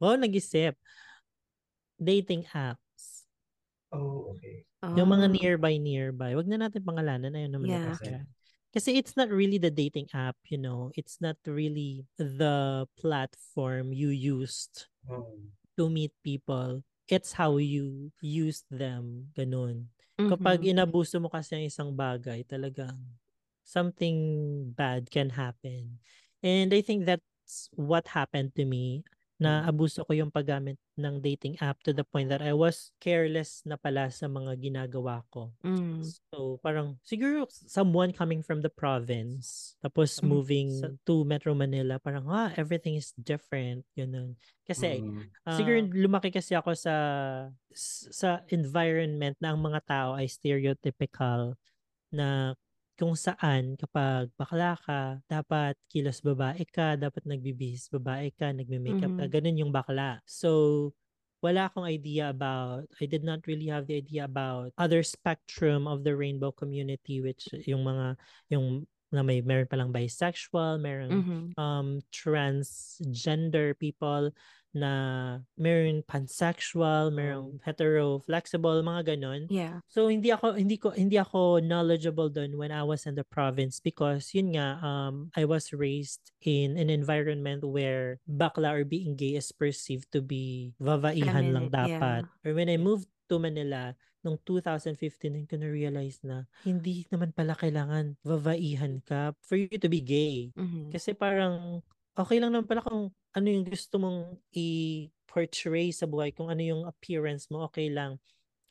Wow, nag-isip. Dating apps. oh, okay. Yung mga Oh. nearby, nearby. Wag na natin pangalanan. Ayun naman Yeah. nakasira. Kasi it's not really the dating app, you know. It's not really the platform you used Hmm. to meet people. It's how you use them. Ganun. Kapag Mhm. inabuso mo kasi ang isang bagay, talagang something bad can happen. And I think that's what happened to me. Na Mm. abuso ko yung paggamit ng dating app to the point that I was careless na pala sa mga ginagawa ko. Mm. So, parang siguro someone coming from the province tapos Mm. moving sa- to Metro Manila, parang ah, everything is different, ganun. Kasi Mm. siguro Ah. lumaki kasi ako sa sa environment na ang mga tao ay stereotypical na kung saan kapag bakla ka, dapat kilos babae ka, dapat nagbibihis babae ka, nagme-makeup ka, Mhm. ganun yung bakla. So, wala akong idea about, I did not really have the idea about other spectrum of the rainbow community which yung mga, yung na may meron palang bisexual, meron Mhm. um transgender people na meron pansexual, meron hetero flexible, mga ganon. Yeah. So hindi ako hindi ko hindi ako knowledgeable doon when I was in the province because yun nga um I was raised in an environment where bakla or being gay is perceived to be vavaihan lang dapat. yeah. Or when I moved to Manila nung 2015 din ko na-realize na hindi naman pala kailangan vavaihan ka for you to be gay. Mhm. Kasi parang okay lang naman pala kung ano yung gusto mong i-portray sa buhay, kung ano yung appearance mo, okay lang.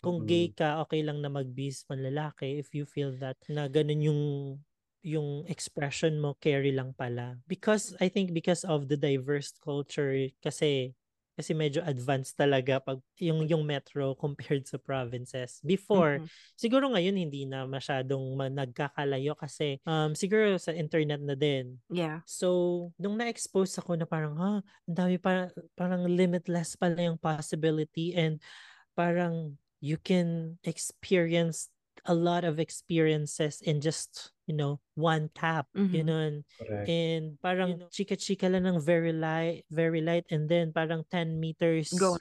Kung gay ka, okay lang na mag-bis panlalaki if you feel that na ganun yung yung expression mo carry lang pala. Because I think because of the diverse culture kasi kasi medyo advanced talaga pag yung yung metro compared sa provinces. Before, Mhm. siguro ngayon hindi na masyadong ma- nagkakalayo kasi um siguro sa internet na din. Yeah. So, nung na-expose ako na parang, ha, ang dami pa, parang limitless pala yung possibility and parang you can experience a lot of experiences in just, you know, one tap. Mhm. Ganun. Correct. And parang chika-chika lang ng very light, very light and then parang 10 meters Go.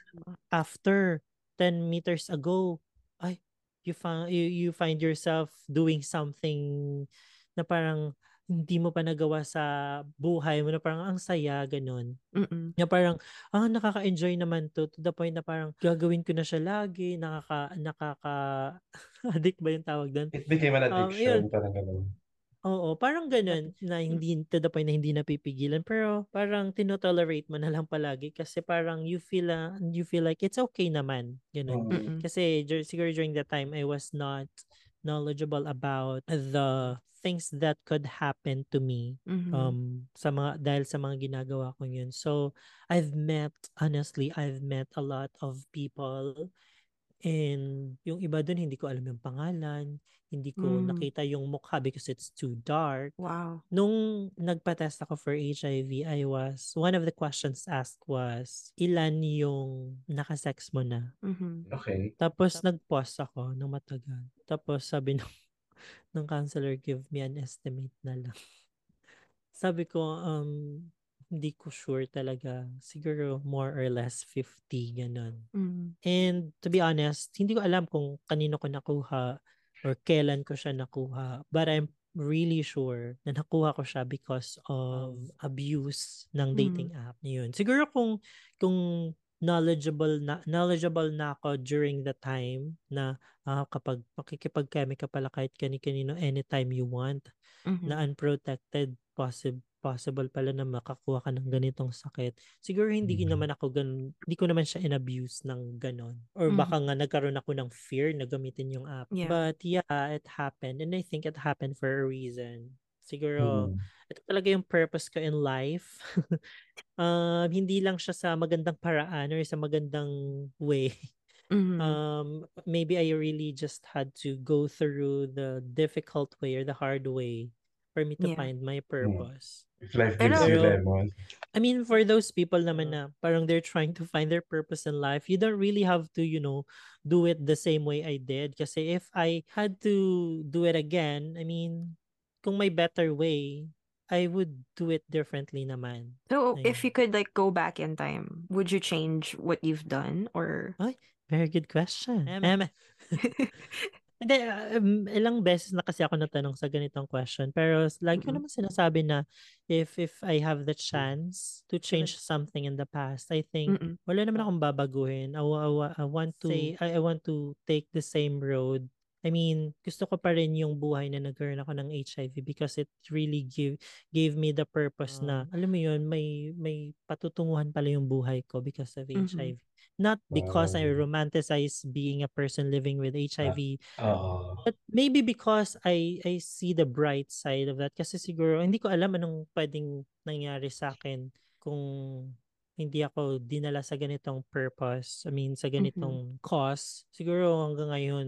after 10 meters ago, ay, you find you, you find yourself doing something na parang hindi mo pa nagawa sa buhay mo na parang ang saya, ganun. Mm-mm. Na parang, ah, nakaka-enjoy naman to to the point na parang gagawin ko na siya lagi, nakaka, nakaka, addict ba yung tawag doon? It became an Um, addiction, yun. parang ganun. Oo, parang ganun na hindi to the point na hindi napipigilan pero parang tinotolerate mo na lang palagi kasi parang you feel ah, you feel like it's okay naman ganun. Mm. Mm-mm. Kasi siguro during that time I was not knowledgeable about the things that could happen to me Mhm. um sa mga dahil sa mga ginagawa ko yun. So I've met honestly I've met a lot of people and yung iba dun hindi ko alam yung pangalan, hindi ko Mm. nakita yung mukha because it's too dark. Wow. Nung nagpa-test ako for HIV, I was one of the questions asked was ilan yung nakasex mo na? Mhm. Okay. Tapos nag-pause ako ng matagal. Tapos sabi ng ng counselor, give me an estimate na lang. Sabi ko, um, hindi ko sure talaga. Siguro more or less 50, ganun. Mm. And to be honest, hindi ko alam kung kanino ko nakuha or kailan ko siya nakuha. But I'm really sure na nakuha ko siya because of abuse ng dating app na yun. Siguro kung kung knowledgeable na knowledgeable na ako during the time na ah, kapag makikipag-kemi ka pala kahit kani-kanino anytime you want Mhm. na unprotected possible possible pala na makakuha ka ng ganitong sakit. Siguro hindi Mhm. naman ako ganun, hindi ko naman siya in-abuse ng ganon. Or baka nga nagkaroon ako ng fear na gamitin yung app. Yeah. But yeah, it happened. And I think it happened for a reason. Siguro, Mm. ito talaga yung purpose ko in life. um, hindi lang siya sa magandang paraan or sa magandang way. Mhm. Um, maybe I really just had to go through the difficult way or the hard way for me to Yeah. find my purpose. If life Pero- gives you Pero- lemon. I mean, for those people naman na parang they're trying to find their purpose in life, you don't really have to, you know, do it the same way I did. Kasi if I had to do it again, I mean, kung may better way, I would do it differently naman. So, if Ayun. you could like go back in time, would you change what you've done or Very good question. Em, Hindi, um, ilang beses na kasi ako natanong sa ganitong question. Pero lagi ko naman sinasabi na if if I have the chance to change something in the past, I think Mm-mm. wala naman akong babaguhin. I, I, I want to say, I, I want to take the same road. I mean, gusto ko pa rin yung buhay na nagkaroon ako ng HIV because it really give gave me the purpose na, alam mo yun, may may patutunguhan pala yung buhay ko because of Mhm. HIV. Not because I Wow. romanticize being a person living with HIV, Oo. but maybe because I I see the bright side of that kasi siguro hindi ko alam anong pwedeng nangyari sa akin kung hindi ako dinala sa ganitong purpose. I mean, sa ganitong cause. Siguro hanggang ngayon,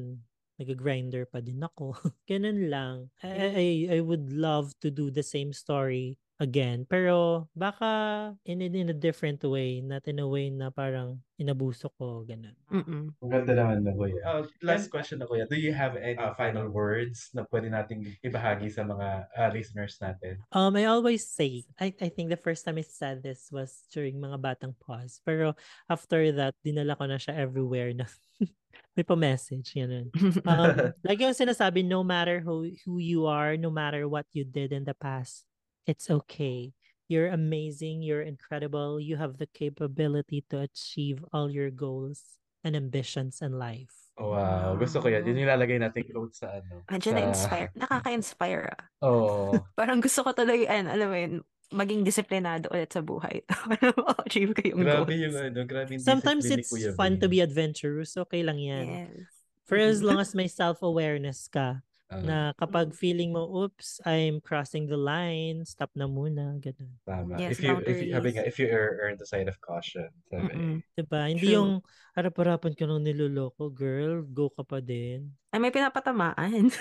nag-grinder pa din ako. Ganun lang. I, I, I would love to do the same story again. Pero baka in, in a different way. Not in a way na parang inabuso ko. Ganun. Mm-mm. Ang ganda naman na kuya. Uh, last question na kuya. Do you have any uh, final words na pwede nating ibahagi sa mga uh, listeners natin? Um, I always say, I, I think the first time I said this was during mga batang pause. Pero after that, dinala ko na siya everywhere na may pa-message. Ganun. Um, like yung sinasabi, no matter who, who you are, no matter what you did in the past, it's okay. You're amazing. You're incredible. You have the capability to achieve all your goals and ambitions in life. Wow. Gusto ko yan. Yun yung lalagay natin quote sa ano. Medyo sa... na-inspire. Nakaka-inspire ah. Oo. Parang gusto ko talaga, ano, alam mo yun, maging disiplinado ulit sa buhay. Para ma-achieve ko yung Grabe goals. yung ano. Grabe yung Sometimes it's fun to be adventurous. Okay lang yan. Yes. For as Mhm. long as may self-awareness ka, Ah, na kapag feeling mo, oops, I'm crossing the line, stop na muna, ganun. tama. Yes, if you if you having boundaries. if you err, err on the side of caution. Sabi. Mm-mm. Diba? Hindi True. yung harap-harapan ka nung niloloko, girl, go ka pa din. Ay, may pinapatamaan.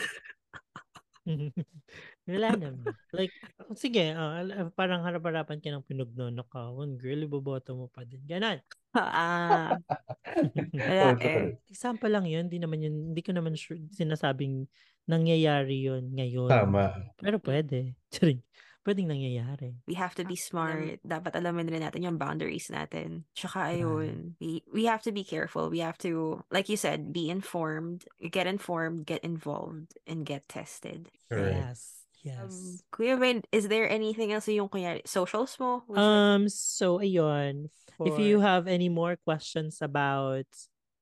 Wala naman. Like, sige, ah, al- parang harap-harapan ka ng pinagnono ka. One girl, iboboto mo pa din. Ganon. ah, Oo, eh. Example lang yun, hindi naman yun, hindi ko naman sure, sinasabing nangyayari yun ngayon. Tama. Pero pwede. Pwedeng nangyayari. We have to be smart. Dapat alamin rin natin yung boundaries natin. Tsaka ayun, we, we have to be careful. We have to, like you said, be informed, get informed, get involved, and get tested. Correct. Yes. Yes. Um, Kuya Ben, is there anything else yung kunyari, socials mo? Um, so ayun, if you have any more questions about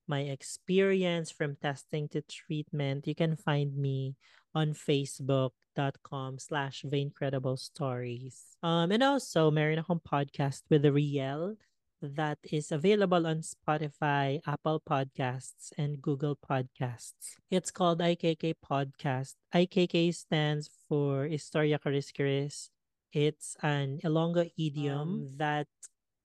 my experience from testing to treatment, you can find me on facebook.com slash vaincredible stories. Um, and also, meron akong podcast with Riel that is available on Spotify, Apple Podcasts, and Google Podcasts. It's called IKK Podcast. IKK stands for Historia Charis Charis. It's an Ilonggo idiom that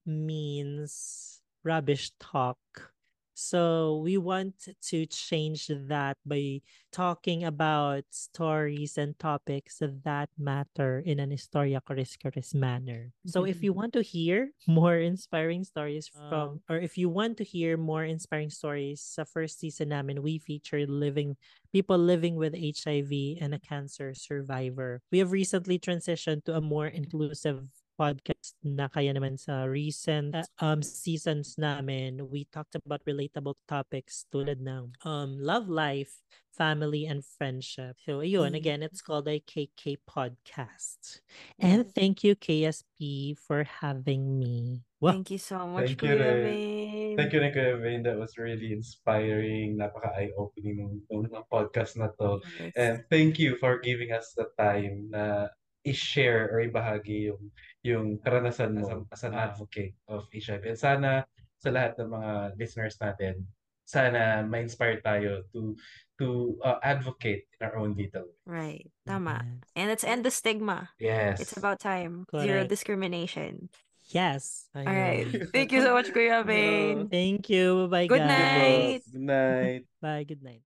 means rubbish talk. So we want to change that by talking about stories and topics that matter in an Historia Charis manner. So if you mm-hmm. want to hear more inspiring stories from, or if you want to hear more inspiring stories, sa first season namin, we featured living people living with HIV and a cancer survivor. We have recently transitioned to a more inclusive podcast na kaya naman sa recent uh, um seasons namin we talked about relatable topics tulad ng um love life family and friendship so ayun Mm. again it's called a KK podcast and thank you KSP for having me wow Thank you so much, Thank you, Kuya Ray. Ben. Thank you, Kuya Vane. That was really inspiring. Napaka-eye-opening ng, ng podcast na to. Yes. And thank you for giving us the time na i-share or ibahagi yung yung karanasan mo as, an advocate of HIV. And sana sa lahat ng mga listeners natin, sana ma-inspire tayo to to uh, advocate in our own little way. Right. Tama. Yes. And let's end the stigma. Yes. It's about time. Zero Correct. discrimination. yes All right. Thank you so much, Kuya Ben. thank you bye Good guys night. Good night. bye good night